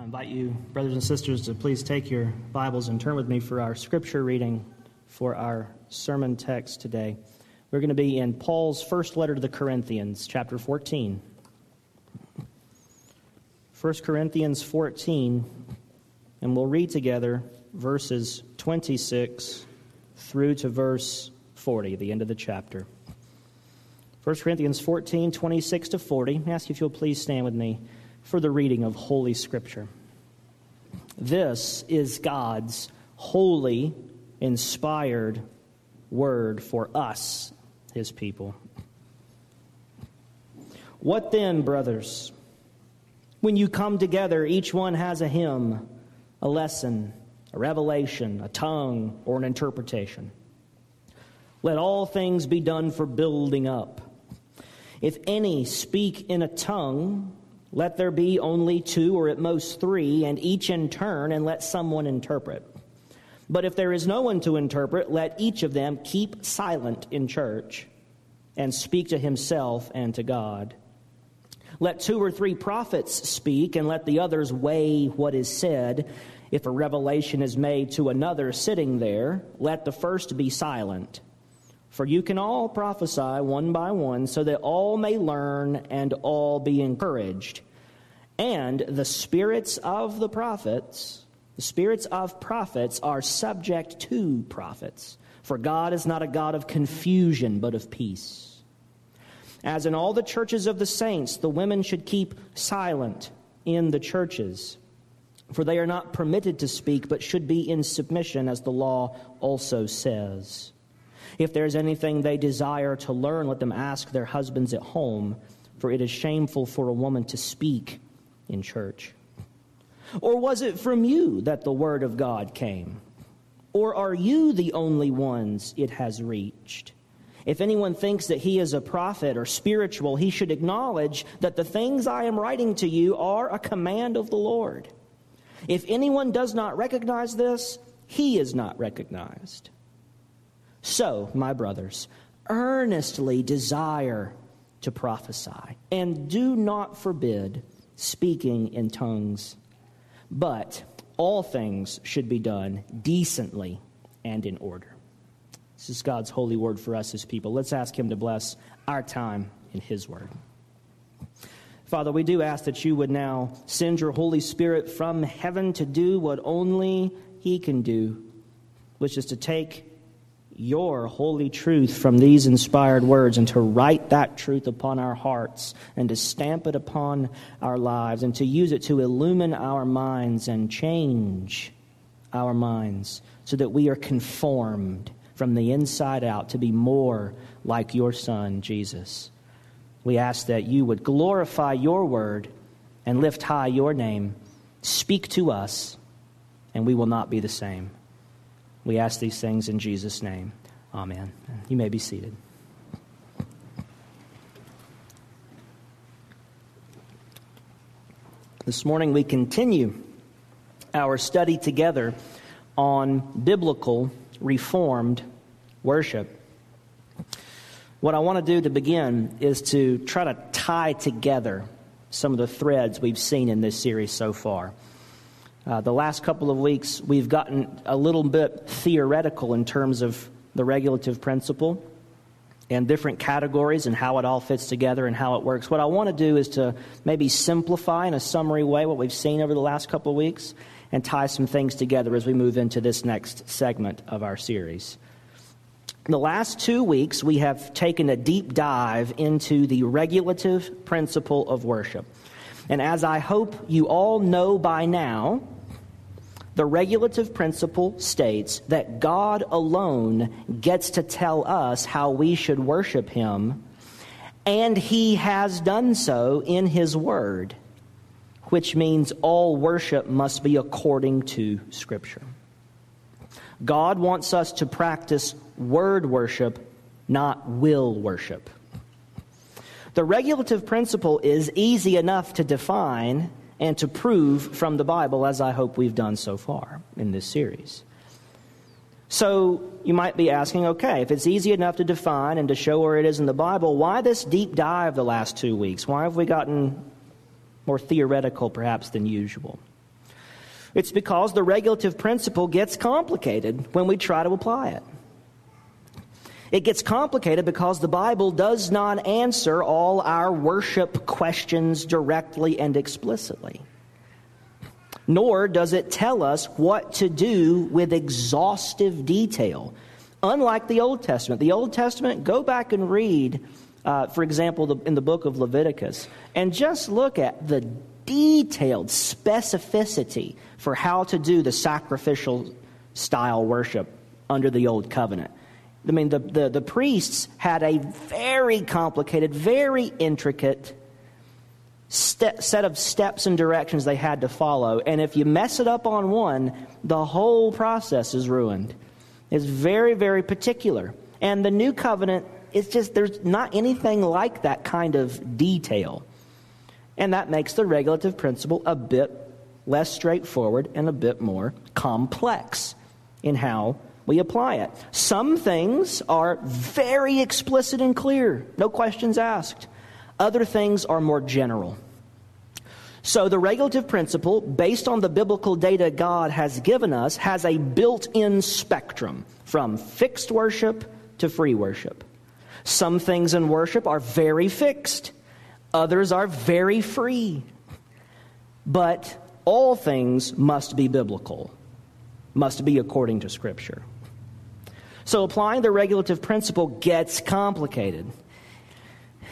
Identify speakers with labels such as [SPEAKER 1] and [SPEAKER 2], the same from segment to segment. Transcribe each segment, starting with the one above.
[SPEAKER 1] I invite you, brothers and sisters, to please take your Bibles and turn with me for our scripture reading for our sermon text today. We're going to be in Paul's first letter to the Corinthians, chapter 14. 1 Corinthians 14, and we'll read together verses 26 through to verse 40, the end of the chapter. 1 Corinthians 14, 26 to 40. I ask if you'll please stand with me for the reading of Holy Scripture. This is God's holy, inspired word for us, his people. What then, brothers? When you come together, each one has a hymn, a lesson, a revelation, a tongue, or an interpretation. Let all things be done for building up. If any speak in a tongue, let there be only two or at most three, and each in turn, and let someone interpret. But if there is no one to interpret, let each of them keep silent in church and speak to himself and to God. Let two or three prophets speak, and let the others weigh what is said. If a revelation is made to another sitting there, let the first be silent. For you can all prophesy one by one, so that all may learn and all be encouraged. And the spirits of the prophets, the spirits of prophets are subject to prophets. For God is not a God of confusion, but of peace. As in all the churches of the saints, the women should keep silent in the churches, for they are not permitted to speak, but should be in submission, as the law also says. If there is anything they desire to learn, let them ask their husbands at home, for it is shameful for a woman to speak in church. Or was it from you that the word of God came? Or are you the only ones it has reached? If anyone thinks that he is a prophet or spiritual, he should acknowledge that the things I am writing to you are a command of the Lord. If anyone does not recognize this, he is not recognized. So, my brothers, earnestly desire to prophesy, and do not forbid speaking in tongues. But all things should be done decently and in order. This is God's holy word for us as people. Let's ask Him to bless our time in His word. Father, we do ask that you would now send your Holy Spirit from heaven to do what only He can do, which is to take your holy truth from these inspired words and to write that truth upon our hearts and to stamp it upon our lives and to use it to illumine our minds and change our minds so that we are conformed from the inside out to be more like your Son, Jesus. We ask that you would glorify your word and lift high your name. Speak to us, and we will not be the same. We ask these things in Jesus' name. Amen. You may be seated. This morning we continue our study together on biblical reformed worship. What I want to do to begin is to try to tie together some of the threads we've seen in this series so far. Uh, the last couple of weeks, we've gotten a little bit theoretical in terms of the regulative principle and different categories and how it all fits together and how it works. What I want to do is to maybe simplify in a summary way what we've seen over the last couple of weeks and tie some things together as we move into this next segment of our series. The last two weeks, we have taken a deep dive into the regulative principle of worship. And as I hope you all know by now, the regulative principle states that God alone gets to tell us how we should worship Him, and He has done so in His Word, which means all worship must be according to Scripture. God wants us to practice word worship, not will worship. The regulative principle is easy enough to define and to prove from the Bible, as I hope we've done so far in this series. So you might be asking, okay, if it's easy enough to define and to show where it is in the Bible, why this deep dive the last two weeks? Why have we gotten more theoretical perhaps than usual? It's because the regulative principle gets complicated when we try to apply it. It gets complicated because the Bible does not answer all our worship questions directly and explicitly. Nor does it tell us what to do with exhaustive detail. Unlike the Old Testament, the Old Testament, go back and read, uh, for example, the, in the book of Leviticus, and just look at the detailed specificity for how to do the sacrificial style worship under the Old Covenant. I mean, the, the, the priests had a very complicated, very intricate step, set of steps and directions they had to follow. And if you mess it up on one, the whole process is ruined. It's very, very particular. And the new covenant, it's just, there's not anything like that kind of detail. And that makes the regulative principle a bit less straightforward and a bit more complex in how we apply it. Some things are very explicit and clear, no questions asked. Other things are more general. So, the regulative principle, based on the biblical data God has given us, has a built in spectrum from fixed worship to free worship. Some things in worship are very fixed, others are very free. But all things must be biblical, must be according to Scripture. So applying the regulative principle gets complicated.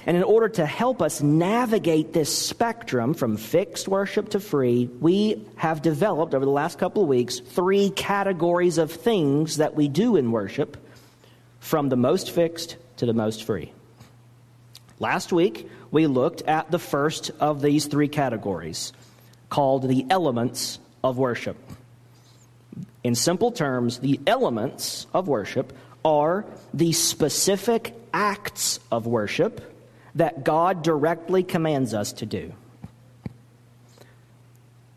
[SPEAKER 1] And in order to help us navigate this spectrum from fixed worship to free, we have developed over the last couple of weeks three categories of things that we do in worship from the most fixed to the most free. Last week, we looked at the first of these three categories called the elements of worship. In simple terms, the elements of worship are the specific acts of worship that God directly commands us to do.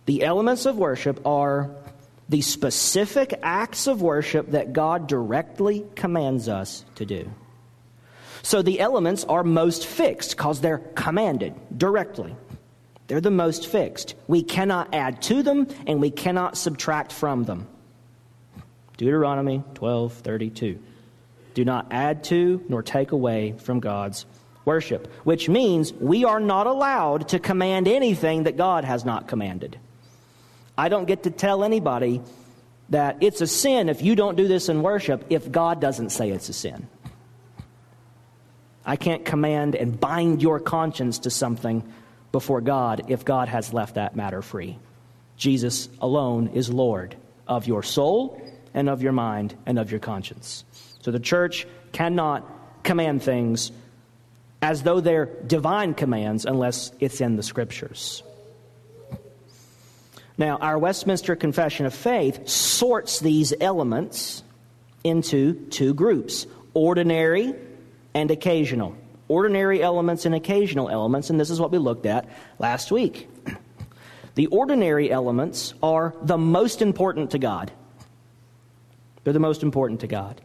[SPEAKER 1] The elements of worship are the specific acts of worship that God directly commands us to do. So the elements are most fixed because they're commanded directly. They're the most fixed. We cannot add to them and we cannot subtract from them. Deuteronomy 12:32. Do not add to nor take away from God's worship, which means we are not allowed to command anything that God has not commanded. I don't get to tell anybody that it's a sin if you don't do this in worship if God doesn't say it's a sin. I can't command and bind your conscience to something before God if God has left that matter free. Jesus alone is Lord of your soul and of your mind and of your conscience. So the church cannot command things as though they're divine commands unless it's in the scriptures. Now, our Westminster Confession of Faith sorts these elements into two groups ordinary and occasional. Ordinary elements and occasional elements, and this is what we looked at last week. The ordinary elements are the most important to God. They're the most important to God.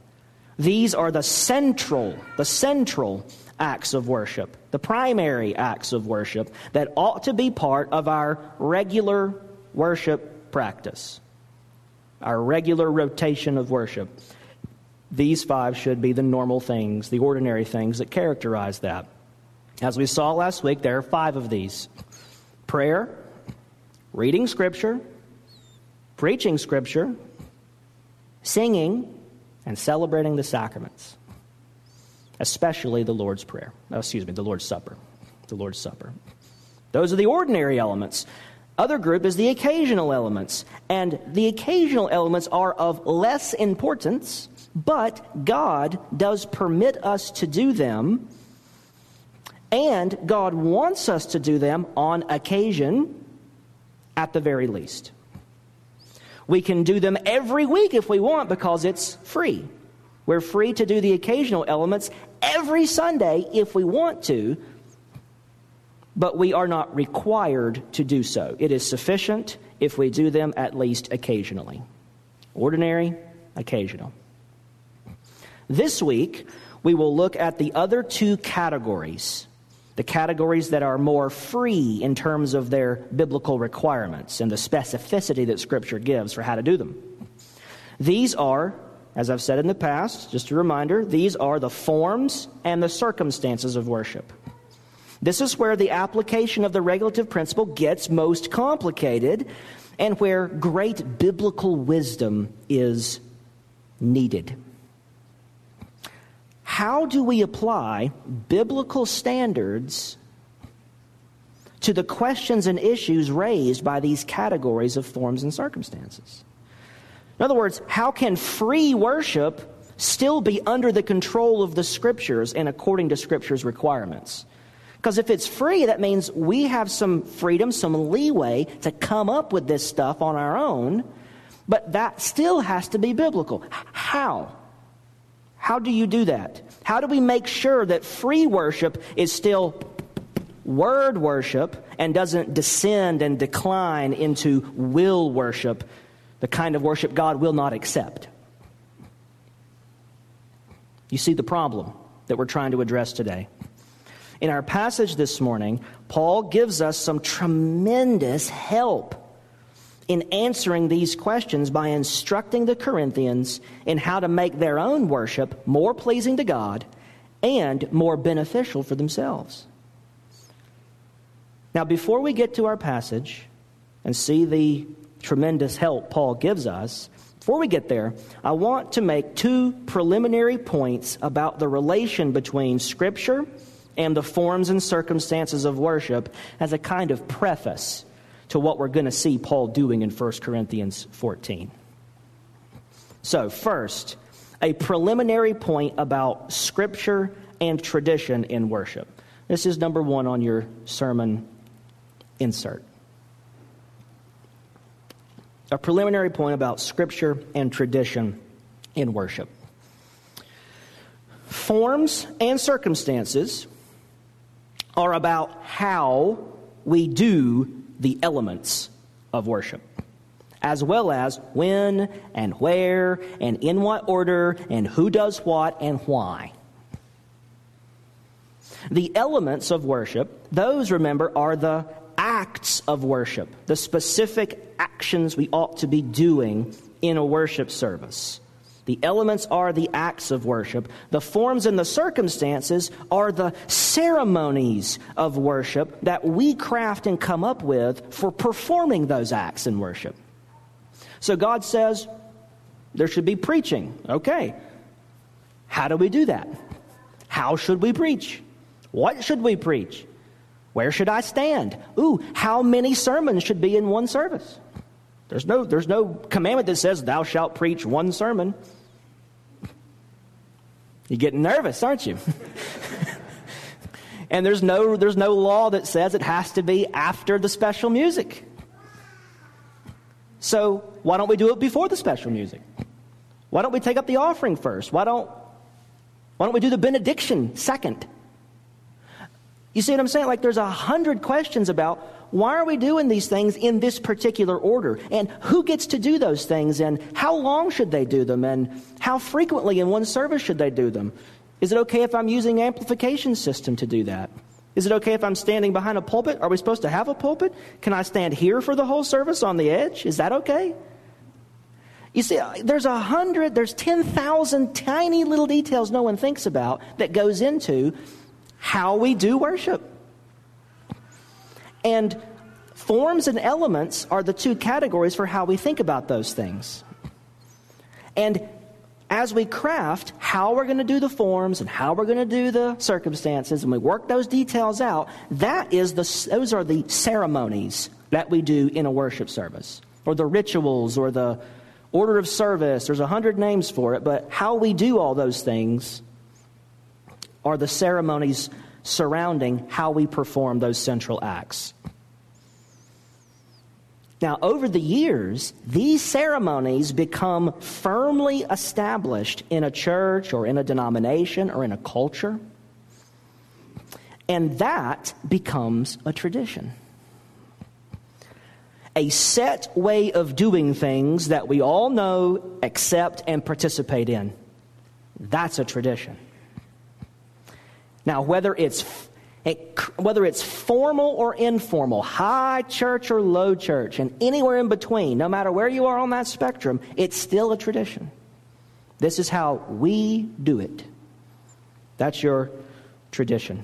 [SPEAKER 1] These are the central, the central acts of worship, the primary acts of worship that ought to be part of our regular worship practice, our regular rotation of worship. These five should be the normal things, the ordinary things that characterize that. As we saw last week, there are five of these prayer, reading Scripture, preaching Scripture, singing, and celebrating the sacraments, especially the Lord's Prayer. Oh, excuse me, the Lord's Supper. The Lord's Supper. Those are the ordinary elements. Other group is the occasional elements. And the occasional elements are of less importance, but God does permit us to do them. And God wants us to do them on occasion at the very least. We can do them every week if we want because it's free. We're free to do the occasional elements every Sunday if we want to, but we are not required to do so. It is sufficient if we do them at least occasionally. Ordinary, occasional. This week, we will look at the other two categories the categories that are more free in terms of their biblical requirements and the specificity that Scripture gives for how to do them. These are, as I've said in the past, just a reminder, these are the forms and the circumstances of worship. This is where the application of the regulative principle gets most complicated and where great biblical wisdom is needed. How do we apply biblical standards to the questions and issues raised by these categories of forms and circumstances? In other words, how can free worship still be under the control of the Scriptures and according to Scripture's requirements? Because if it's free, that means we have some freedom, some leeway to come up with this stuff on our own, but that still has to be biblical. How? How do you do that? How do we make sure that free worship is still word worship and doesn't descend and decline into will worship, the kind of worship God will not accept? You see the problem that we're trying to address today. In our passage this morning, Paul gives us some tremendous help in answering these questions by instructing the Corinthians in how to make their own worship more pleasing to God and more beneficial for themselves. Now, before we get to our passage and see the tremendous help Paul gives us, before we get there, I want to make two preliminary points about the relation between Scripture and the forms and circumstances of worship as a kind of preface to what we're going to see Paul doing in 1 Corinthians 14. So, first, a preliminary point about Scripture and tradition in worship. This is number one on your sermon insert. A preliminary point about Scripture and tradition in worship. Forms and circumstances are about how we do the elements of worship, as well as when and where and in what order and who does what and why. The elements of worship, those, remember, are the acts of worship, the specific actions we ought to be doing in a worship service. The elements are the acts of worship. The forms and the circumstances are the ceremonies of worship that we craft and come up with for performing those acts in worship. So God says there should be preaching. Okay. How do we do that? How should we preach? What should we preach? Where should I stand? Ooh, how many sermons should be in one service? There's no, there's no commandment that says, Thou shalt preach one sermon. You're getting nervous, aren't you? and there's no, there's no law that says it has to be after the special music. So why don't we do it before the special music? Why don't we take up the offering first? Why don't, why don't we do the benediction second? You see what I'm saying? Like there's a hundred questions about why are we doing these things in this particular order? And who gets to do those things? And how long should they do them? And how frequently in one service should they do them? Is it okay if I'm using amplification system to do that? Is it okay if I'm standing behind a pulpit? Are we supposed to have a pulpit? Can I stand here for the whole service on the edge? Is that okay? You see, there's a hundred, there's 10,000 tiny little details no one thinks about that goes into how we do worship. And forms and elements are the two categories for how we think about those things. And as we craft how we're going to do the forms and how we're going to do the circumstances, and we work those details out, that is the, those are the ceremonies that we do in a worship service, or the rituals, or the order of service. There's a hundred names for it, but how we do all those things are the ceremonies surrounding how we perform those central acts. Now, over the years, these ceremonies become firmly established in a church or in a denomination or in a culture. And that becomes a tradition. A set way of doing things that we all know, accept, and participate in. That's a tradition. Now, whether it's it, whether it's formal or informal, high church or low church, and anywhere in between, no matter where you are on that spectrum, it's still a tradition. This is how we do it. That's your tradition,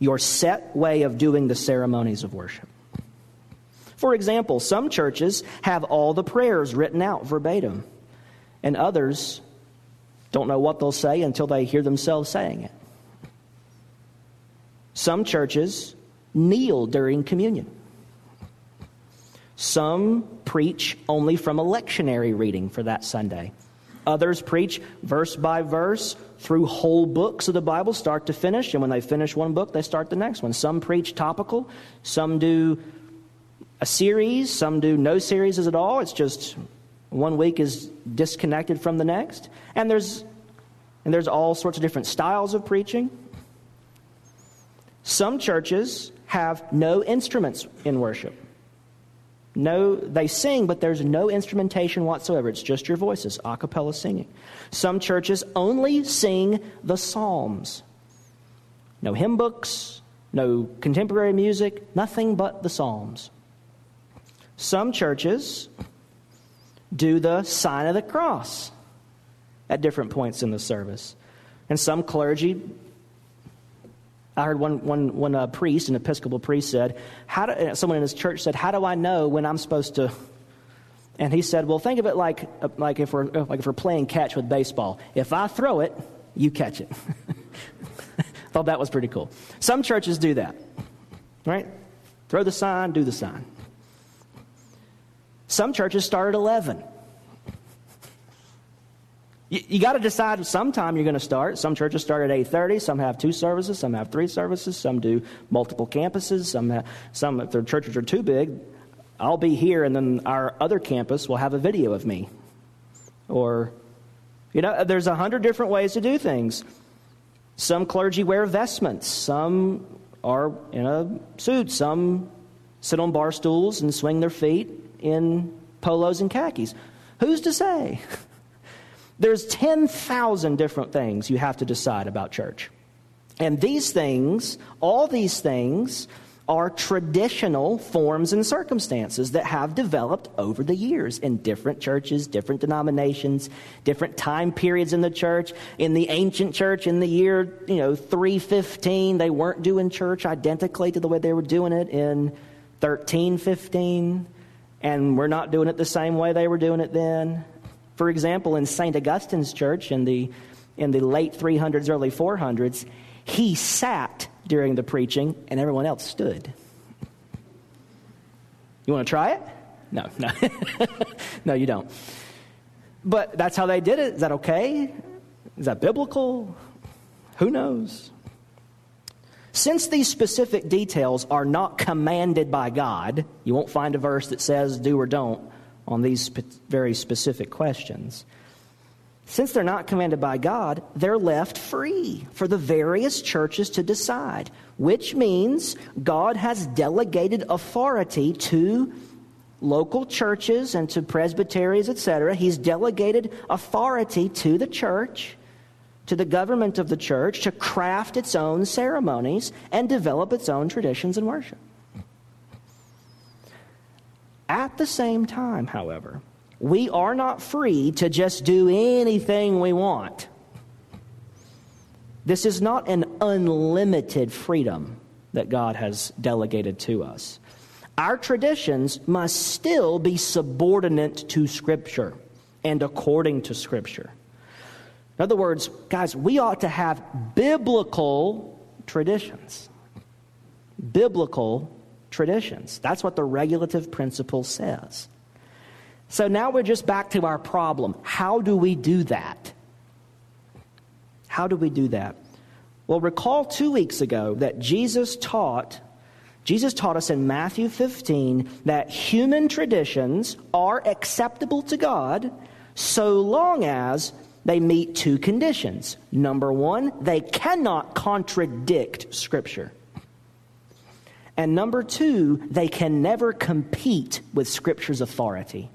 [SPEAKER 1] your set way of doing the ceremonies of worship. For example, some churches have all the prayers written out verbatim, and others don't know what they'll say until they hear themselves saying it. Some churches kneel during communion. Some preach only from a lectionary reading for that Sunday. Others preach verse by verse through whole books of the Bible, start to finish. And when they finish one book, they start the next one. Some preach topical. Some do a series. Some do no series at all. It's just one week is disconnected from the next. And there's, and there's all sorts of different styles of preaching. Some churches have no instruments in worship. No, they sing, but there's no instrumentation whatsoever. It's just your voices, a cappella singing. Some churches only sing the Psalms. No hymn books, no contemporary music, nothing but the Psalms. Some churches do the sign of the cross at different points in the service. And some clergy I heard one, one, one uh, priest, an Episcopal priest, said, how do, uh, someone in his church said, How do I know when I'm supposed to? And he said, Well, think of it like, uh, like, if we're, like if we're playing catch with baseball. If I throw it, you catch it. Thought that was pretty cool. Some churches do that, right? Throw the sign, do the sign. Some churches start at 11. You, you got to decide sometime you're going to start. Some churches start at 8.30. Some have two services. Some have three services. Some do multiple campuses. Some, have, some if their churches are too big, I'll be here and then our other campus will have a video of me. Or, you know, there's a hundred different ways to do things. Some clergy wear vestments. Some are in a suit. Some sit on bar stools and swing their feet in polos and khakis. Who's to say? There's 10,000 different things you have to decide about church. And these things, all these things, are traditional forms and circumstances that have developed over the years in different churches, different denominations, different time periods in the church. In the ancient church, in the year, you know, 315, they weren't doing church identically to the way they were doing it in 1315, and we're not doing it the same way they were doing it then. For example, in St. Augustine's church in the, in the late 300s, early 400s, he sat during the preaching and everyone else stood. You want to try it? No, no. no, you don't. But that's how they did it. Is that okay? Is that biblical? Who knows? Since these specific details are not commanded by God, you won't find a verse that says do or don't on these very specific questions. Since they're not commanded by God, they're left free for the various churches to decide, which means God has delegated authority to local churches and to presbyteries, etc. He's delegated authority to the church, to the government of the church, to craft its own ceremonies and develop its own traditions and worship. At the same time, however, we are not free to just do anything we want. This is not an unlimited freedom that God has delegated to us. Our traditions must still be subordinate to Scripture and according to Scripture. In other words, guys, we ought to have biblical traditions. Biblical traditions. That's what the regulative principle says. So now we're just back to our problem. How do we do that? How do we do that? Well, recall two weeks ago that Jesus taught Jesus taught us in Matthew 15 that human traditions are acceptable to God so long as they meet two conditions. Number one, they cannot contradict Scripture. And number two, they can never compete with Scripture's authority.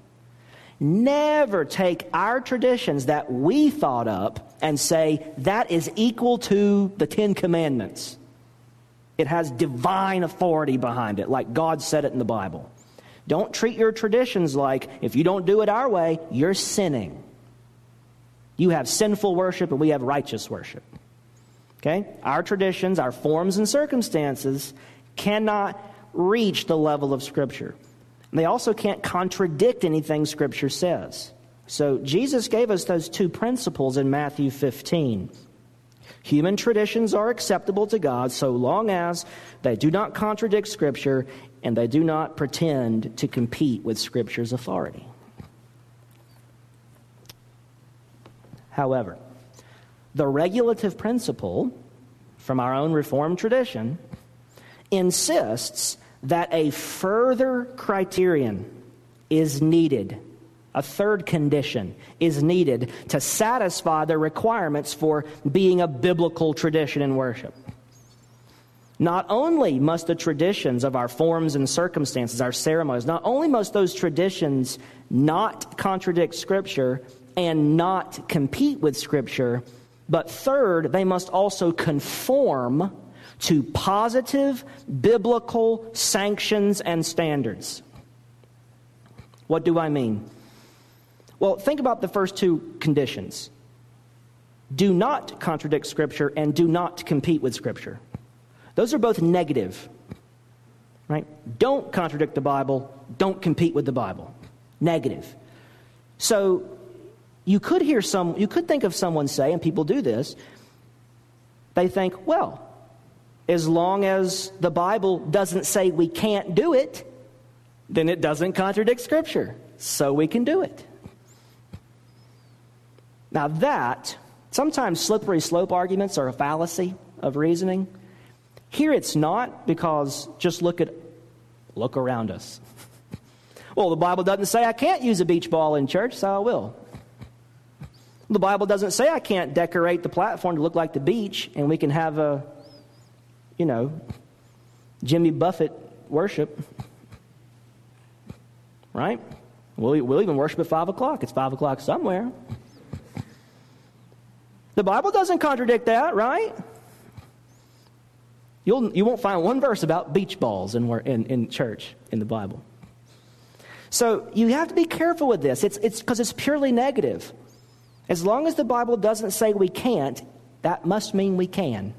[SPEAKER 1] Never take our traditions that we thought up and say that is equal to the Ten Commandments. It has divine authority behind it, like God said it in the Bible. Don't treat your traditions like if you don't do it our way, you're sinning. You have sinful worship and we have righteous worship. Okay? Our traditions, our forms and circumstances cannot reach the level of Scripture. They also can't contradict anything Scripture says. So Jesus gave us those two principles in Matthew 15. Human traditions are acceptable to God so long as they do not contradict Scripture and they do not pretend to compete with Scripture's authority. However, the regulative principle from our own Reformed tradition insists that a further criterion is needed. A third condition is needed to satisfy the requirements for being a biblical tradition in worship. Not only must the traditions of our forms and circumstances, our ceremonies, not only must those traditions not contradict Scripture and not compete with Scripture, but third, they must also conform to positive biblical sanctions and standards. What do I mean? Well, think about the first two conditions do not contradict Scripture and do not compete with Scripture. Those are both negative, right? Don't contradict the Bible, don't compete with the Bible. Negative. So you could hear some, you could think of someone say, and people do this, they think, well, as long as the Bible doesn't say we can't do it, then it doesn't contradict Scripture. So we can do it. Now, that, sometimes slippery slope arguments are a fallacy of reasoning. Here it's not because just look at look around us. well, the Bible doesn't say I can't use a beach ball in church, so I will. The Bible doesn't say I can't decorate the platform to look like the beach and we can have a you know, Jimmy Buffett worship. Right? We'll, we'll even worship at 5 o'clock. It's 5 o'clock somewhere. The Bible doesn't contradict that, right? You'll, you won't find one verse about beach balls in, in, in church in the Bible. So you have to be careful with this. It's because it's, it's purely negative. As long as the Bible doesn't say we can't, that must mean we can.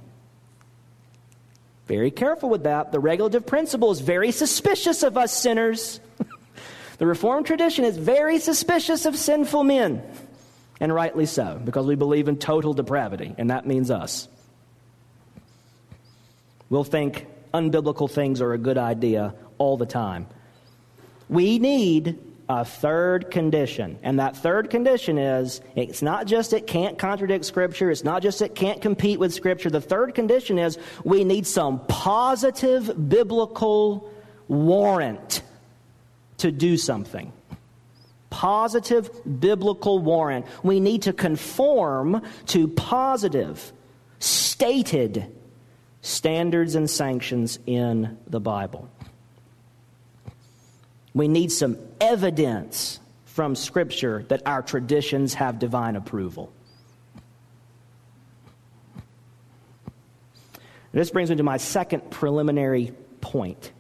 [SPEAKER 1] Very careful with that. The regulative principle is very suspicious of us sinners. the Reformed tradition is very suspicious of sinful men, and rightly so, because we believe in total depravity, and that means us. We'll think unbiblical things are a good idea all the time. We need a third condition. And that third condition is it's not just it can't contradict Scripture, it's not just it can't compete with Scripture. The third condition is we need some positive biblical warrant to do something. Positive biblical warrant. We need to conform to positive, stated standards and sanctions in the Bible. We need some evidence from Scripture that our traditions have divine approval. This brings me to my second preliminary point.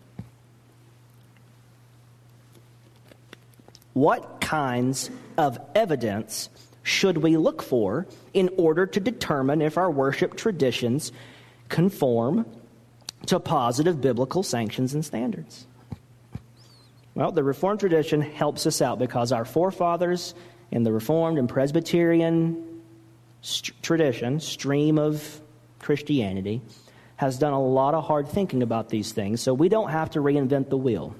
[SPEAKER 1] What kinds of evidence should we look for in order to determine if our worship traditions conform to positive biblical sanctions and standards? Well, the Reformed tradition helps us out because our forefathers in the Reformed and Presbyterian st- tradition, stream of Christianity, has done a lot of hard thinking about these things, so we don't have to reinvent the wheel.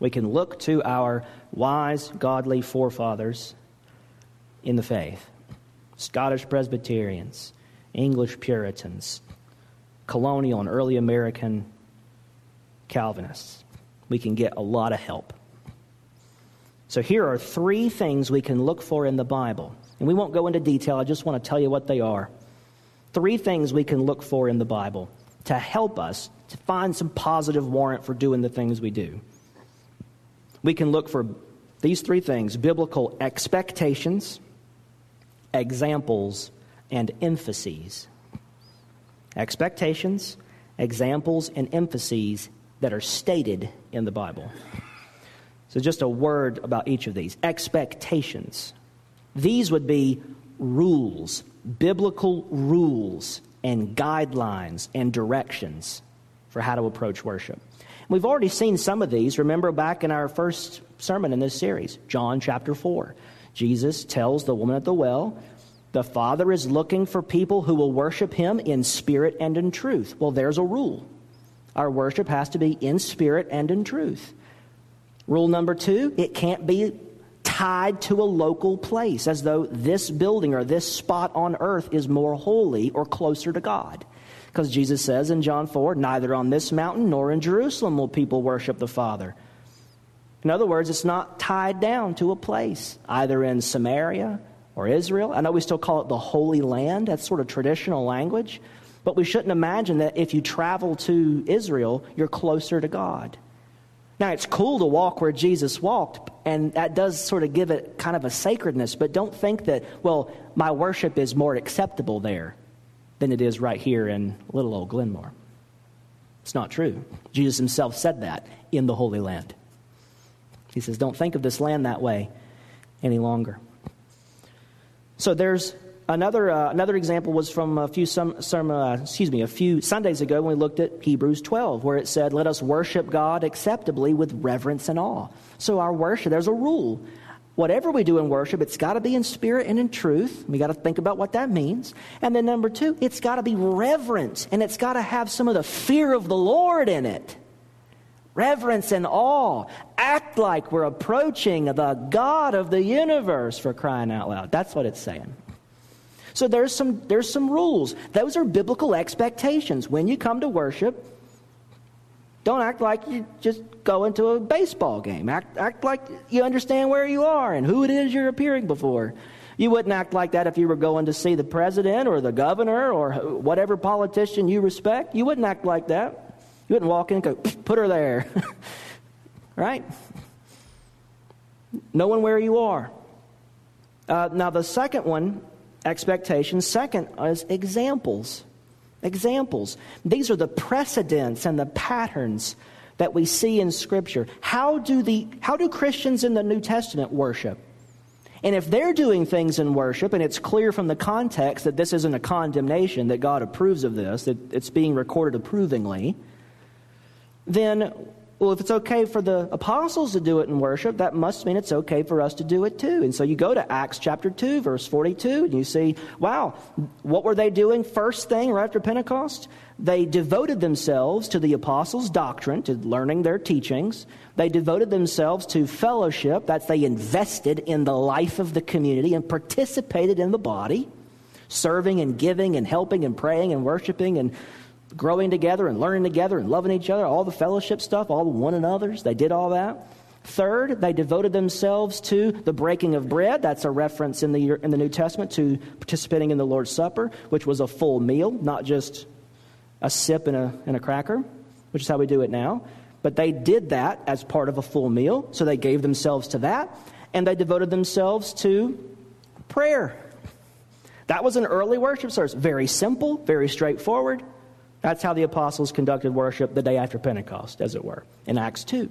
[SPEAKER 1] We can look to our wise, godly forefathers in the faith Scottish Presbyterians, English Puritans, colonial and early American Calvinists we can get a lot of help. So, here are three things we can look for in the Bible. And we won't go into detail, I just want to tell you what they are. Three things we can look for in the Bible to help us to find some positive warrant for doing the things we do. We can look for these three things biblical expectations, examples, and emphases. Expectations, examples and emphases that are stated in the Bible. So, just a word about each of these expectations. These would be rules, biblical rules, and guidelines and directions for how to approach worship. We've already seen some of these. Remember back in our first sermon in this series, John chapter 4. Jesus tells the woman at the well, the Father is looking for people who will worship him in spirit and in truth. Well, there's a rule. Our worship has to be in spirit and in truth. Rule number two, it can't be tied to a local place, as though this building or this spot on earth is more holy or closer to God. Because Jesus says in John 4, neither on this mountain nor in Jerusalem will people worship the Father. In other words, it's not tied down to a place, either in Samaria or Israel. I know we still call it the Holy Land, that's sort of traditional language. But we shouldn't imagine that if you travel to Israel, you're closer to God. Now, it's cool to walk where Jesus walked, and that does sort of give it kind of a sacredness, but don't think that, well, my worship is more acceptable there than it is right here in little old Glenmore. It's not true. Jesus himself said that in the Holy Land. He says, don't think of this land that way any longer. So there's Another, uh, another example was from a few, some, some uh, excuse me, a few Sundays ago when we looked at Hebrews 12, where it said, Let us worship God acceptably with reverence and awe. So, our worship, there's a rule. Whatever we do in worship, it's got to be in spirit and in truth. We got to think about what that means. And then, number two, it's got to be reverent and it's got to have some of the fear of the Lord in it. Reverence and awe. Act like we're approaching the God of the universe for crying out loud. That's what it's saying. So there's some, there's some rules. Those are biblical expectations. When you come to worship, don't act like you just go into a baseball game. Act, act like you understand where you are and who it is you're appearing before. You wouldn't act like that if you were going to see the president or the governor or whatever politician you respect. You wouldn't act like that. You wouldn't walk in and go, put her there. right? Knowing where you are. Uh, now, the second one expectations. Second is examples. Examples. These are the precedents and the patterns that we see in Scripture. How do, the, how do Christians in the New Testament worship? And if they're doing things in worship, and it's clear from the context that this isn't a condemnation, that God approves of this, that it's being recorded approvingly, then well, if it's okay for the apostles to do it in worship, that must mean it's okay for us to do it too. And so you go to Acts chapter 2, verse 42, and you see, wow, what were they doing first thing right after Pentecost? They devoted themselves to the apostles' doctrine, to learning their teachings. They devoted themselves to fellowship. That's they invested in the life of the community and participated in the body, serving and giving and helping and praying and worshiping and growing together and learning together and loving each other, all the fellowship stuff, all the one another's. They did all that. Third, they devoted themselves to the breaking of bread. That's a reference in the, in the New Testament to participating in the Lord's Supper, which was a full meal, not just a sip and a, and a cracker, which is how we do it now. But they did that as part of a full meal, so they gave themselves to that, and they devoted themselves to prayer. That was an early worship service. Very simple, very straightforward. That's how the apostles conducted worship the day after Pentecost, as it were, in Acts 2.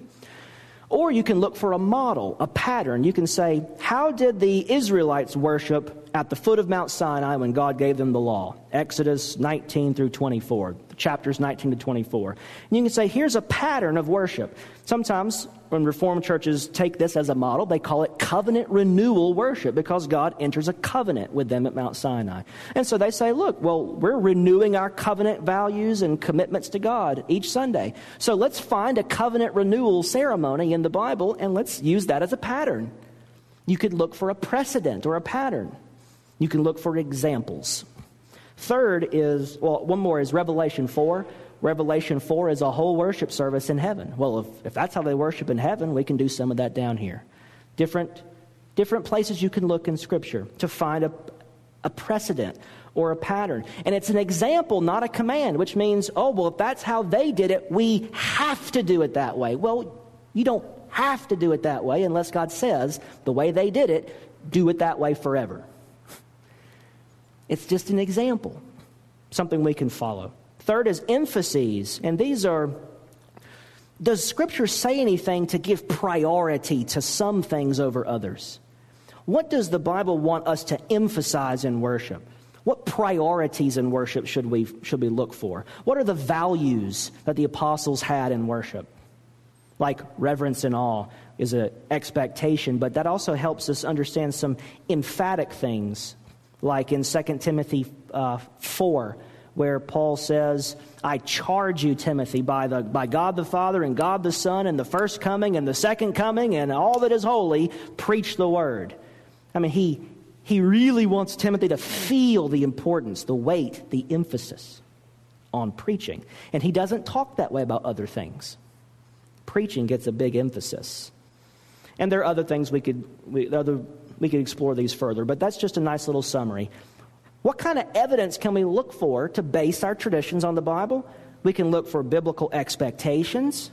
[SPEAKER 1] Or you can look for a model, a pattern. You can say, how did the Israelites worship at the foot of Mount Sinai when God gave them the law? Exodus 19 through 24, chapters 19 to 24. And you can say, here's a pattern of worship. Sometimes when Reformed churches take this as a model, they call it covenant renewal worship because God enters a covenant with them at Mount Sinai. And so they say, look, well, we're renewing our covenant values and commitments to God each Sunday. So let's find a covenant renewal ceremony in the Bible and let's use that as a pattern. You could look for a precedent or a pattern. You can look for examples. Third is, well, one more is Revelation 4. Revelation 4 is a whole worship service in heaven. Well, if, if that's how they worship in heaven, we can do some of that down here. Different, different places you can look in Scripture to find a, a precedent or a pattern. And it's an example, not a command, which means, oh, well, if that's how they did it, we have to do it that way. Well, you don't have to do it that way unless God says the way they did it, do it that way forever. It's just an example, something we can follow. Third is emphases, and these are does Scripture say anything to give priority to some things over others? What does the Bible want us to emphasize in worship? What priorities in worship should we, should we look for? What are the values that the apostles had in worship? Like reverence and awe is an expectation, but that also helps us understand some emphatic things, like in 2 Timothy uh, 4, where Paul says, I charge you, Timothy, by, the, by God the Father and God the Son and the first coming and the second coming and all that is holy, preach the word. I mean, he, he really wants Timothy to feel the importance, the weight, the emphasis on preaching. And he doesn't talk that way about other things. Preaching gets a big emphasis. And there are other things we could, we, other, we could explore these further, but that's just a nice little summary. What kind of evidence can we look for to base our traditions on the Bible? We can look for biblical expectations,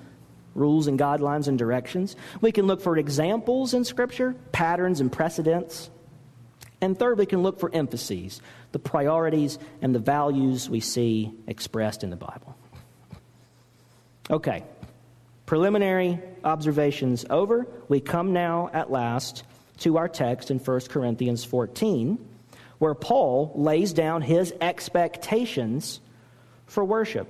[SPEAKER 1] rules and guidelines and directions. We can look for examples in Scripture, patterns and precedents. And third, we can look for emphases, the priorities and the values we see expressed in the Bible. Okay, preliminary observations over. We come now at last to our text in 1 Corinthians 14 where Paul lays down his expectations for worship.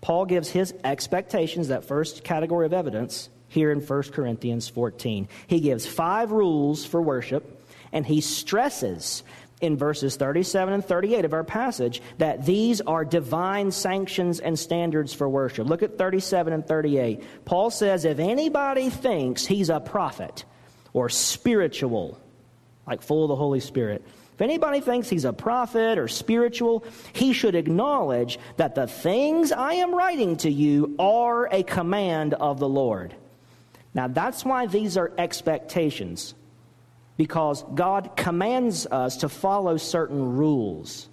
[SPEAKER 1] Paul gives his expectations, that first category of evidence, here in 1 Corinthians 14. He gives five rules for worship, and he stresses in verses 37 and 38 of our passage that these are divine sanctions and standards for worship. Look at 37 and 38. Paul says, If anybody thinks he's a prophet or spiritual, like full of the Holy Spirit. If anybody thinks he's a prophet or spiritual, he should acknowledge that the things I am writing to you are a command of the Lord. Now, that's why these are expectations, because God commands us to follow certain rules.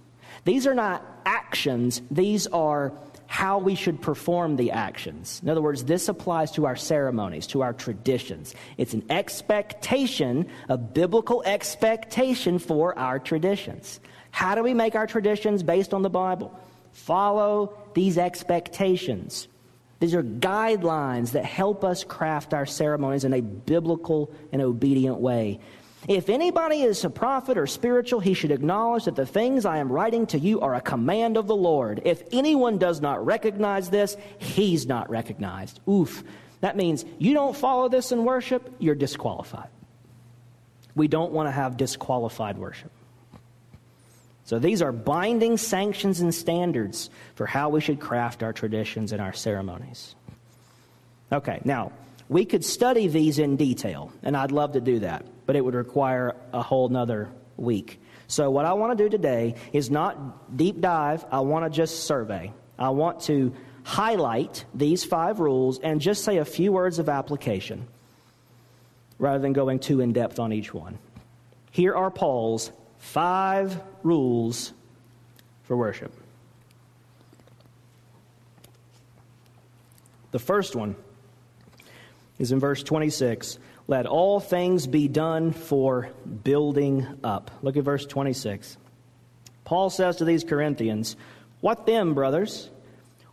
[SPEAKER 1] These are not actions, these are how we should perform the actions. In other words, this applies to our ceremonies, to our traditions. It's an expectation, a biblical expectation for our traditions. How do we make our traditions based on the Bible? Follow these expectations. These are guidelines that help us craft our ceremonies in a biblical and obedient way. If anybody is a prophet or spiritual, he should acknowledge that the things I am writing to you are a command of the Lord. If anyone does not recognize this, he's not recognized. Oof. That means you don't follow this in worship, you're disqualified. We don't want to have disqualified worship. So these are binding sanctions and standards for how we should craft our traditions and our ceremonies. Okay, now, we could study these in detail, and I'd love to do that but it would require a whole nother week. So, what I want to do today is not deep dive, I want to just survey. I want to highlight these five rules and just say a few words of application rather than going too in depth on each one. Here are Paul's five rules for worship. The first one is in verse 26 let all things be done for building up. Look at verse 26. Paul says to these Corinthians, What then, brothers?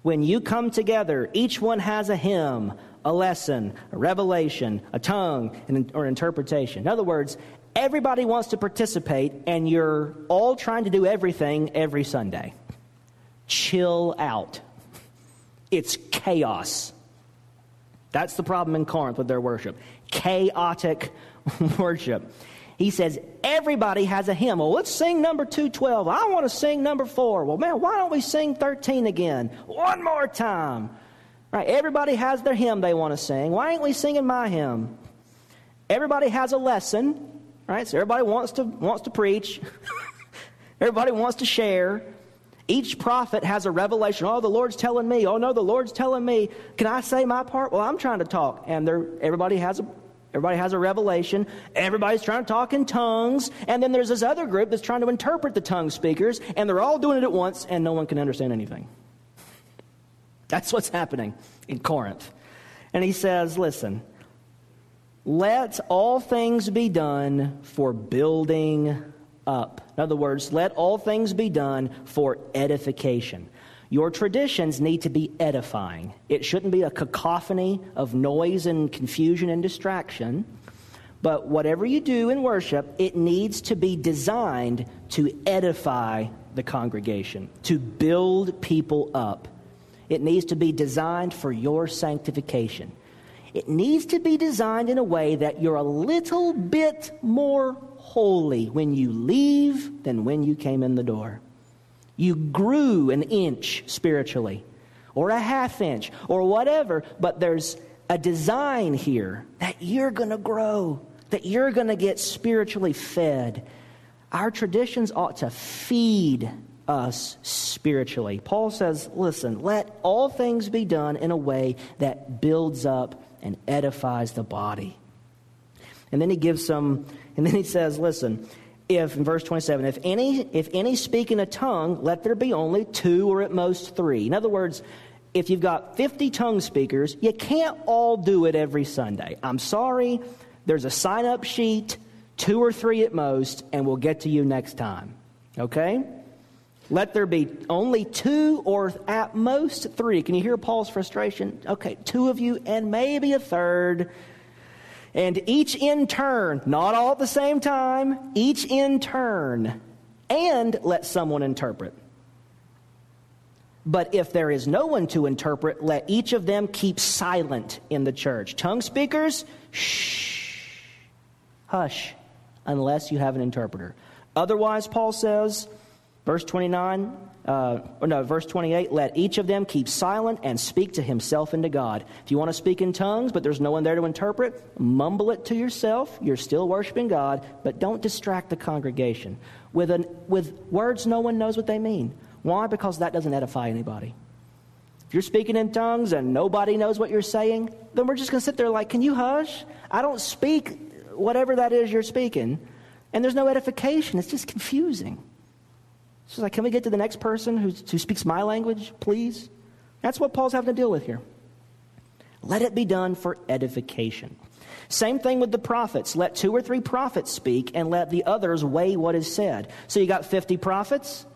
[SPEAKER 1] When you come together, each one has a hymn, a lesson, a revelation, a tongue, or interpretation. In other words, everybody wants to participate, and you're all trying to do everything every Sunday. Chill out. It's chaos. That's the problem in Corinth with their worship chaotic worship. He says, everybody has a hymn. Well, let's sing number 212. I want to sing number 4. Well, man, why don't we sing 13 again? One more time. Right? Everybody has their hymn they want to sing. Why ain't we singing my hymn? Everybody has a lesson, right? So everybody wants to wants to preach. everybody wants to share. Each prophet has a revelation. Oh, the Lord's telling me. Oh, no, the Lord's telling me. Can I say my part? Well, I'm trying to talk. And everybody has a Everybody has a revelation. Everybody's trying to talk in tongues. And then there's this other group that's trying to interpret the tongue speakers, and they're all doing it at once, and no one can understand anything. That's what's happening in Corinth. And he says, Listen, let all things be done for building up. In other words, let all things be done for edification. Your traditions need to be edifying. It shouldn't be a cacophony of noise and confusion and distraction. But whatever you do in worship, it needs to be designed to edify the congregation, to build people up. It needs to be designed for your sanctification. It needs to be designed in a way that you're a little bit more holy when you leave than when you came in the door. You grew an inch spiritually, or a half inch, or whatever, but there's a design here that you're going to grow, that you're going to get spiritually fed. Our traditions ought to feed us spiritually. Paul says, listen, let all things be done in a way that builds up and edifies the body. And then he gives some, and then he says, listen, if in verse 27 if any if any speak in a tongue let there be only two or at most three. In other words if you've got 50 tongue speakers you can't all do it every sunday. I'm sorry there's a sign up sheet two or three at most and we'll get to you next time. Okay? Let there be only two or at most three. Can you hear paul's frustration? Okay two of you and maybe a third and each in turn, not all at the same time, each in turn, and let someone interpret. But if there is no one to interpret, let each of them keep silent in the church. Tongue speakers, shh, hush, unless you have an interpreter. Otherwise, Paul says, verse 29, uh, no, verse 28, let each of them keep silent and speak to himself and to God. If you want to speak in tongues, but there's no one there to interpret, mumble it to yourself. You're still worshiping God, but don't distract the congregation with, an, with words no one knows what they mean. Why? Because that doesn't edify anybody. If you're speaking in tongues and nobody knows what you're saying, then we're just going to sit there like, can you hush? I don't speak whatever that is you're speaking. And there's no edification. It's just confusing. She's like, Can we get to the next person who, who speaks my language, please? That's what Paul's having to deal with here. Let it be done for edification. Same thing with the prophets. Let two or three prophets speak and let the others weigh what is said. So you got 50 prophets,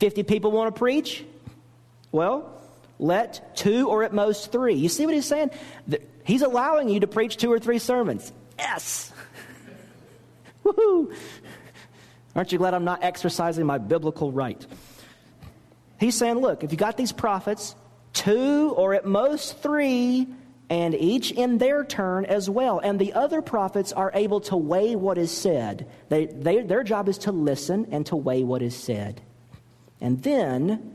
[SPEAKER 1] 50 people want to preach. Well, let two or at most three. You see what he's saying? He's allowing you to preach two or three sermons. Yes. Woohoo. Aren't you glad I'm not exercising my biblical right? He's saying, look, if you got these prophets, two or at most three, and each in their turn as well. And the other prophets are able to weigh what is said. They, they, their job is to listen and to weigh what is said. And then,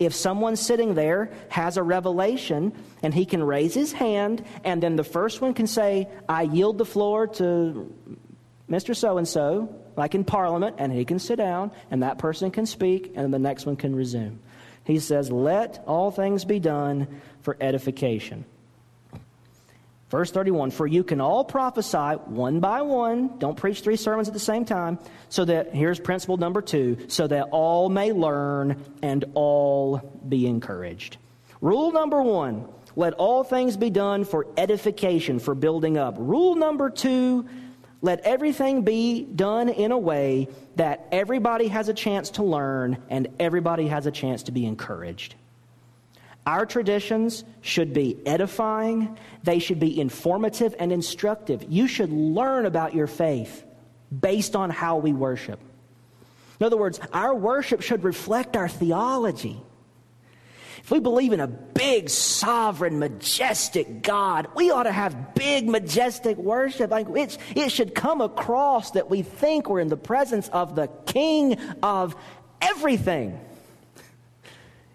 [SPEAKER 1] if someone sitting there has a revelation and he can raise his hand, and then the first one can say, I yield the floor to Mr. So and so, like in Parliament, and he can sit down, and that person can speak, and the next one can resume. He says, Let all things be done for edification. Verse 31 For you can all prophesy one by one. Don't preach three sermons at the same time. So that, here's principle number two, so that all may learn and all be encouraged. Rule number one let all things be done for edification, for building up. Rule number two let everything be done in a way that everybody has a chance to learn and everybody has a chance to be encouraged. Our traditions should be edifying, they should be informative and instructive. You should learn about your faith based on how we worship. In other words, our worship should reflect our theology. If we believe in a big, sovereign, majestic God, we ought to have big, majestic worship. Like it, it should come across that we think we're in the presence of the King of everything.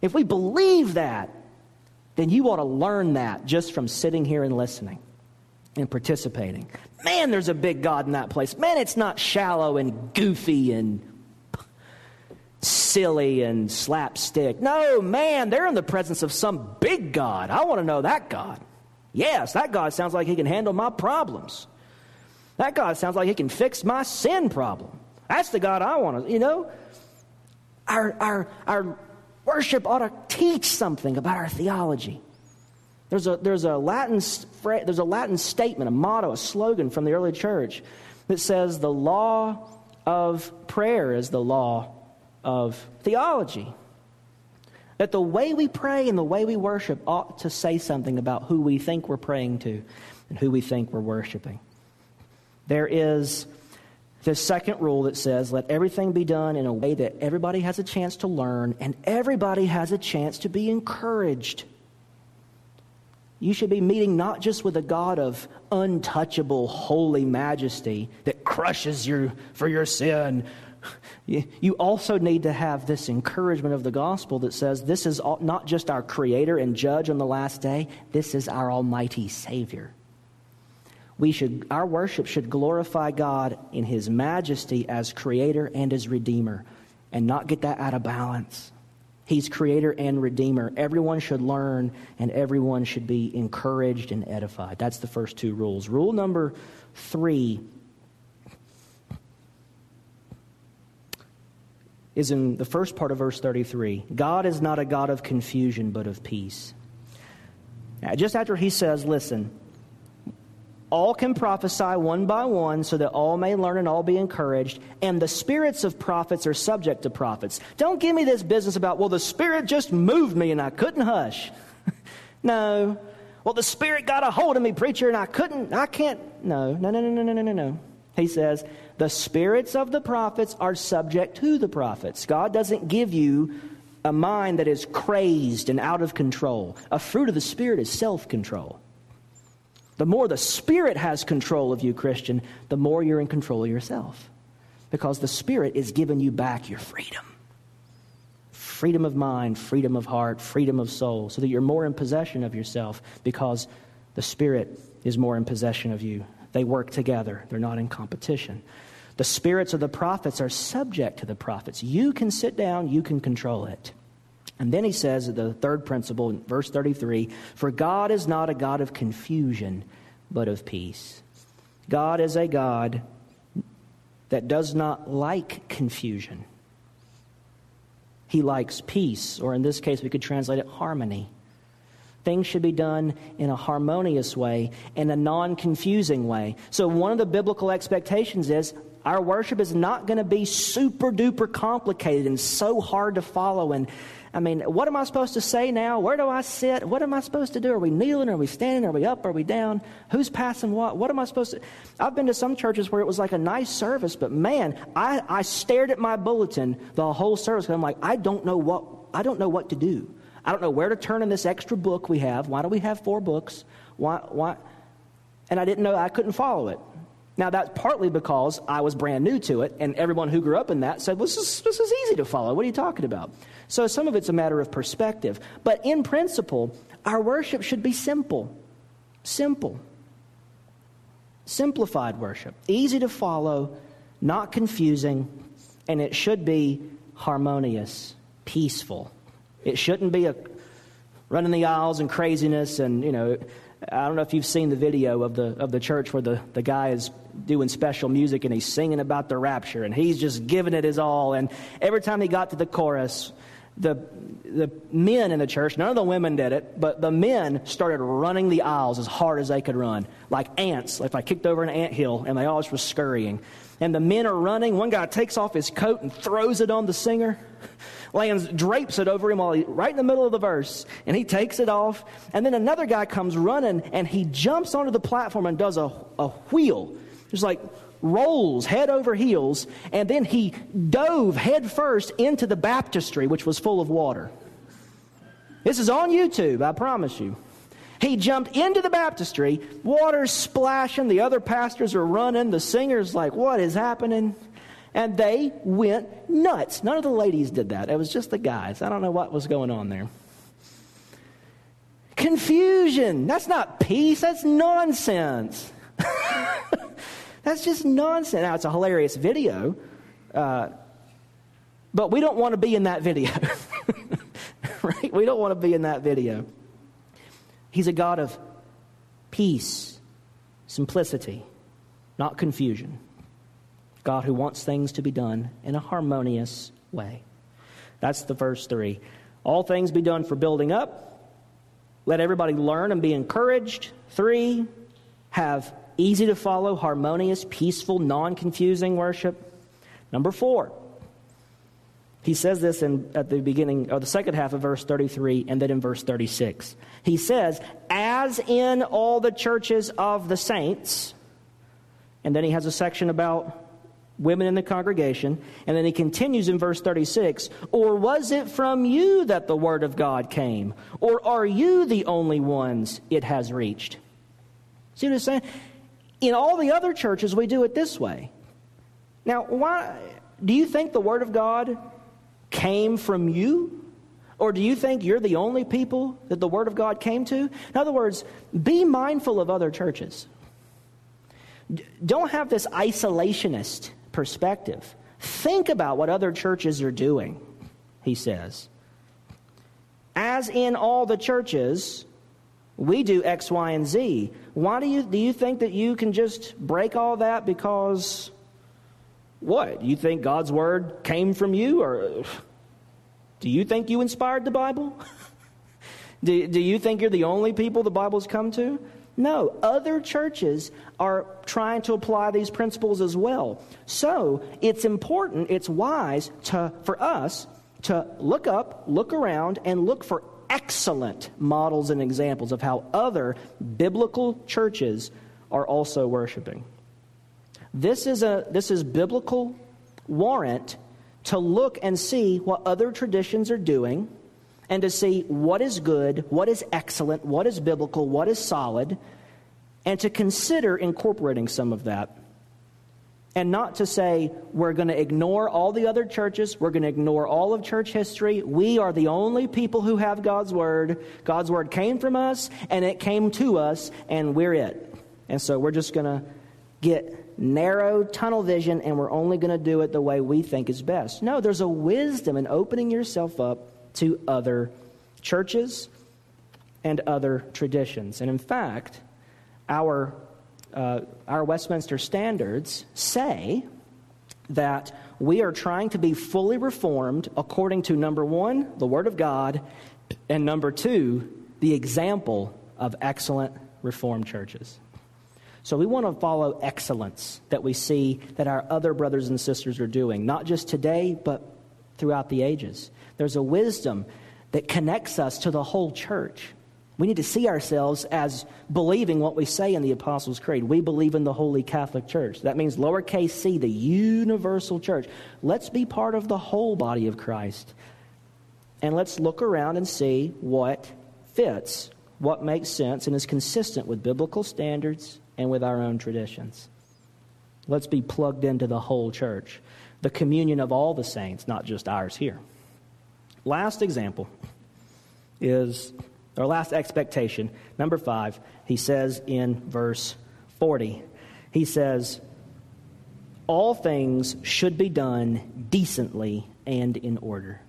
[SPEAKER 1] If we believe that, then you ought to learn that just from sitting here and listening and participating. Man, there's a big God in that place. Man, it's not shallow and goofy and silly and slapstick. No, man, they're in the presence of some big God. I want to know that God. Yes, that God sounds like he can handle my problems. That God sounds like he can fix my sin problem. That's the God I want to, you know. Our, our, our worship ought to teach something about our theology. There's a, there's, a Latin, there's a Latin statement, a motto, a slogan from the early church that says, The law of prayer is the law of theology. That the way we pray and the way we worship ought to say something about who we think we're praying to and who we think we're worshiping. There is the second rule that says, let everything be done in a way that everybody has a chance to learn and everybody has a chance to be encouraged. You should be meeting not just with a God of untouchable, holy majesty that crushes you for your sin. You also need to have this encouragement of the gospel that says this is not just our creator and judge on the last day, this is our almighty Savior we should, our worship should glorify God in His majesty as creator and as redeemer and not get that out of balance. He's creator and redeemer. Everyone should learn and everyone should be encouraged and edified. That's the first two rules. Rule number three is in the first part of verse 33 God is not a God of confusion, but of peace. Now, just after he says, Listen, all can prophesy one by one so that all may learn and all be encouraged. And the spirits of prophets are subject to prophets. Don't give me this business about, well, the Spirit just moved me and I couldn't hush. no. Well, the Spirit got a hold of me, preacher, and I couldn't, I can't. No, no, no, no, no, no, no, no. He says, the spirits of the prophets are subject to the prophets. God doesn't give you a mind that is crazed and out of control. A fruit of the Spirit is self control. The more the Spirit has control of you, Christian, the more you're in control of yourself. Because the Spirit is giving you back your freedom freedom of mind, freedom of heart, freedom of soul, so that you're more in possession of yourself because the Spirit is more in possession of you. They work together, they're not in competition. The spirits of the prophets are subject to the prophets. You can sit down, you can control it. And then he says the third principle verse 33 For God is not a God of confusion, but of peace. God is a God that does not like confusion. He likes peace, or in this case, we could translate it harmony. Things should be done in a harmonious way, in a non confusing way. So, one of the biblical expectations is our worship is not going to be super duper complicated and so hard to follow and I mean, what am I supposed to say now? Where do I sit? What am I supposed to do? Are we kneeling? Are we standing? Are we up? Are we down? Who's passing what? What am I supposed to? I've been to some churches where it was like a nice service, but man, I, I stared at my bulletin the whole service I'm like, I don't know what I don't know what to do. I don't know where to turn in this extra book we have. Why do we have four books? Why? Why? And I didn't know I couldn't follow it. Now, that's partly because I was brand new to it, and everyone who grew up in that said, well, this, is, this is easy to follow. What are you talking about? So some of it's a matter of perspective. But in principle, our worship should be simple. Simple. Simplified worship. Easy to follow, not confusing, and it should be harmonious, peaceful. It shouldn't be a running the aisles and craziness and, you know, I don't know if you've seen the video of the, of the church where the, the guy is doing special music and he's singing about the rapture and he's just giving it his all. And every time he got to the chorus, the, the men in the church, none of the women did it, but the men started running the aisles as hard as they could run, like ants. If I kicked over an ant hill, and they all just were scurrying. And the men are running. One guy takes off his coat and throws it on the singer, lands, drapes it over him while he, right in the middle of the verse, and he takes it off. And then another guy comes running, and he jumps onto the platform and does a, a wheel. Just like rolls head over heels, and then he dove head first into the baptistry, which was full of water. This is on YouTube, I promise you. He jumped into the baptistry, water's splashing, the other pastors are running, the singer's like, What is happening? And they went nuts. None of the ladies did that. It was just the guys. I don't know what was going on there. Confusion. That's not peace, that's nonsense. That's just nonsense. Now, it's a hilarious video, uh, but we don't want to be in that video. right? We don't want to be in that video. He's a God of peace, simplicity, not confusion. God who wants things to be done in a harmonious way. That's the verse three. All things be done for building up. Let everybody learn and be encouraged. Three, have easy to follow, harmonious, peaceful, non confusing worship. Number four, he says this in, at the beginning, or the second half of verse 33, and then in verse 36. He says, As in all the churches of the saints, and then he has a section about women in the congregation, and then he continues in verse 36 Or was it from you that the word of God came? Or are you the only ones it has reached? See what I'm saying? In all the other churches, we do it this way. Now, why do you think the word of God came from you? Or do you think you're the only people that the Word of God came to? In other words, be mindful of other churches. Don't have this isolationist perspective. Think about what other churches are doing, he says. As in all the churches, we do X, Y, and Z. Why do you, do you think that you can just break all that because what? You think God's word came from you? Or do you think you inspired the Bible? do, do you think you're the only people the Bible's come to? No, other churches are trying to apply these principles as well. So it's important, it's wise to, for us to look up, look around, and look for excellent models and examples of how other biblical churches are also worshiping. This is, a, this is biblical warrant to look and see what other traditions are doing and to see what is good, what is excellent, what is biblical, what is solid, and to consider incorporating some of that. And not to say we're going to ignore all the other churches, we're going to ignore all of church history. We are the only people who have God's Word. God's Word came from us, and it came to us, and we're it. And so we're just going to get narrow tunnel vision and we're only going to do it the way we think is best. No, there's a wisdom in opening yourself up to other churches and other traditions. And in fact, our, uh, our Westminster standards say that we are trying to be fully reformed according to number one, the Word of God, and number two, the example of excellent Reformed churches. So we want to follow excellence that we see that our other brothers and sisters are doing, not just today, but throughout the ages. There's a wisdom that connects us to the whole church. We need to see ourselves as believing what we say in the Apostles' Creed. We believe in the Holy Catholic Church. That means lowercase c, the universal church. Let's be part of the whole body of Christ. And let's look around and see what fits, what makes sense, and is consistent with biblical standards and with our own traditions. Let's be plugged into the whole church, the communion of all the saints, not just ours here. Last example is, or last expectation, number five, he says in verse 40, he says, All things should be done decently and in order.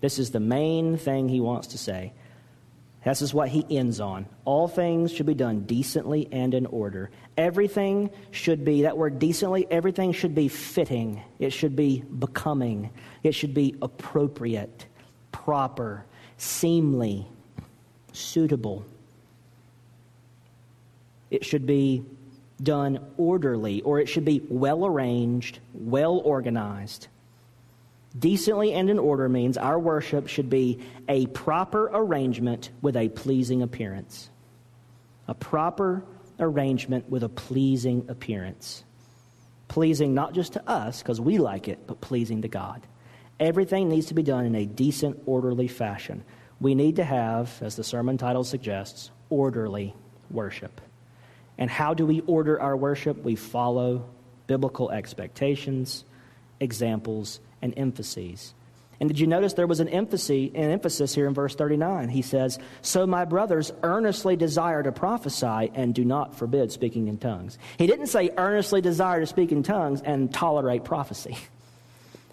[SPEAKER 1] This is the main thing he wants to say. This is what he ends on. All things should be done decently and in order. Everything should be, that word decently, everything should be fitting. It should be becoming. It should be appropriate, proper, seemly, suitable. It should be done orderly, or it should be well arranged, well organized. Decently and in order means our worship should be a proper arrangement with a pleasing appearance. A proper arrangement with a pleasing appearance. Pleasing not just to us, because we like it, but pleasing to God. Everything needs to be done in a decent, orderly fashion. We need to have, as the sermon title suggests, orderly worship. And how do we order our worship? We follow biblical expectations, examples, and emphases. And did you notice there was an emphasis, an emphasis here in verse 39? He says, So my brothers earnestly desire to prophesy and do not forbid speaking in tongues. He didn't say earnestly desire to speak in tongues and tolerate prophecy.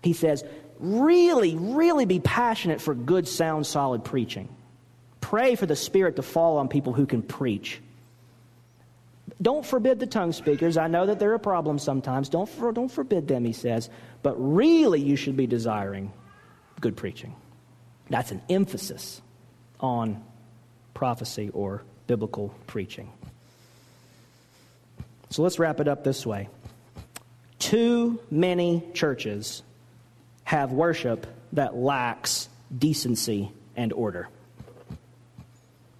[SPEAKER 1] He says, really, really be passionate for good, sound, solid preaching. Pray for the Spirit to fall on people who can preach. Don't forbid the tongue speakers. I know that they're a problem sometimes. Don't, for, don't forbid them, he says. But really, you should be desiring good preaching. That's an emphasis on prophecy or biblical preaching. So let's wrap it up this way. Too many churches have worship that lacks decency and order.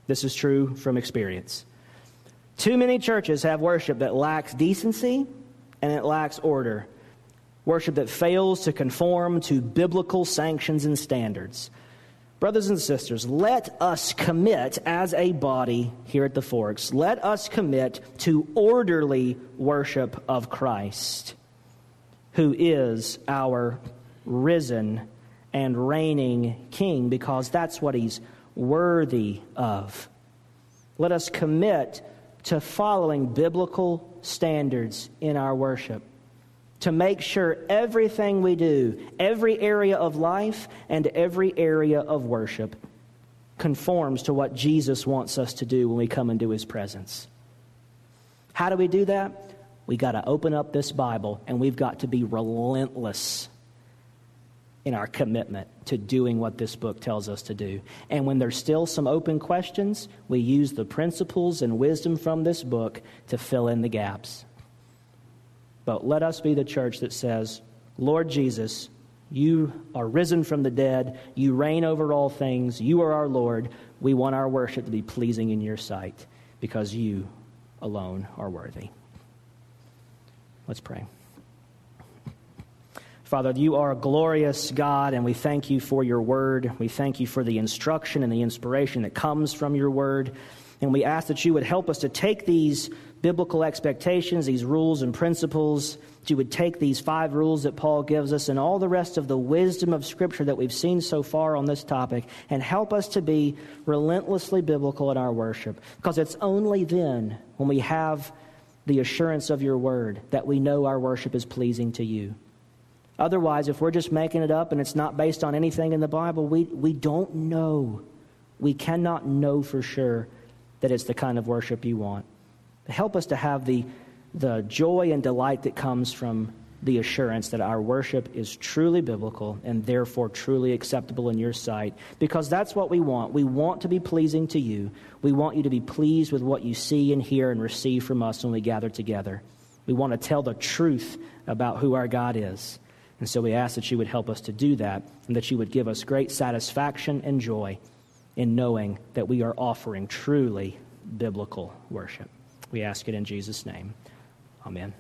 [SPEAKER 1] This is true from experience. Too many churches have worship that lacks decency and it lacks order. Worship that fails to conform to biblical sanctions and standards. Brothers and sisters, let us commit as a body here at the Forks, let us commit to orderly worship of Christ, who is our risen and reigning King, because that's what he's worthy of. Let us commit to following biblical standards in our worship to make sure everything we do, every area of life and every area of worship, conforms to what Jesus wants us to do when we come into his presence. How do we do that? We got to open up this Bible and we've got to be relentless in our commitment to doing what this book tells us to do. And when there's still some open questions, we use the principles and wisdom from this book to fill in the gaps. But let us be the church that says, Lord Jesus, you are risen from the dead. You reign over all things. You are our Lord. We want our worship to be pleasing in your sight because you alone are worthy. Let's pray. Father, you are a glorious God, and we thank you for your word. We thank you for the instruction and the inspiration that comes from your word. And we ask that you would help us to take these biblical expectations, these rules and principles, that you would take these five rules that Paul gives us and all the rest of the wisdom of Scripture that we've seen so far on this topic and help us to be relentlessly biblical in our worship. Because it's only then, when we have the assurance of your word, that we know our worship is pleasing to you. Otherwise, if we're just making it up and it's not based on anything in the Bible, we, we don't know. We cannot know for sure that it's the kind of worship you want. Help us to have the, the joy and delight that comes from the assurance that our worship is truly biblical and therefore truly acceptable in your sight because that's what we want. We want to be pleasing to you. We want you to be pleased with what you see and hear and receive from us when we gather together. We want to tell the truth about who our God is. And so we ask that you would help us to do that and that you would give us great satisfaction and joy in knowing that we are offering truly biblical worship. We ask it in Jesus' name. Amen.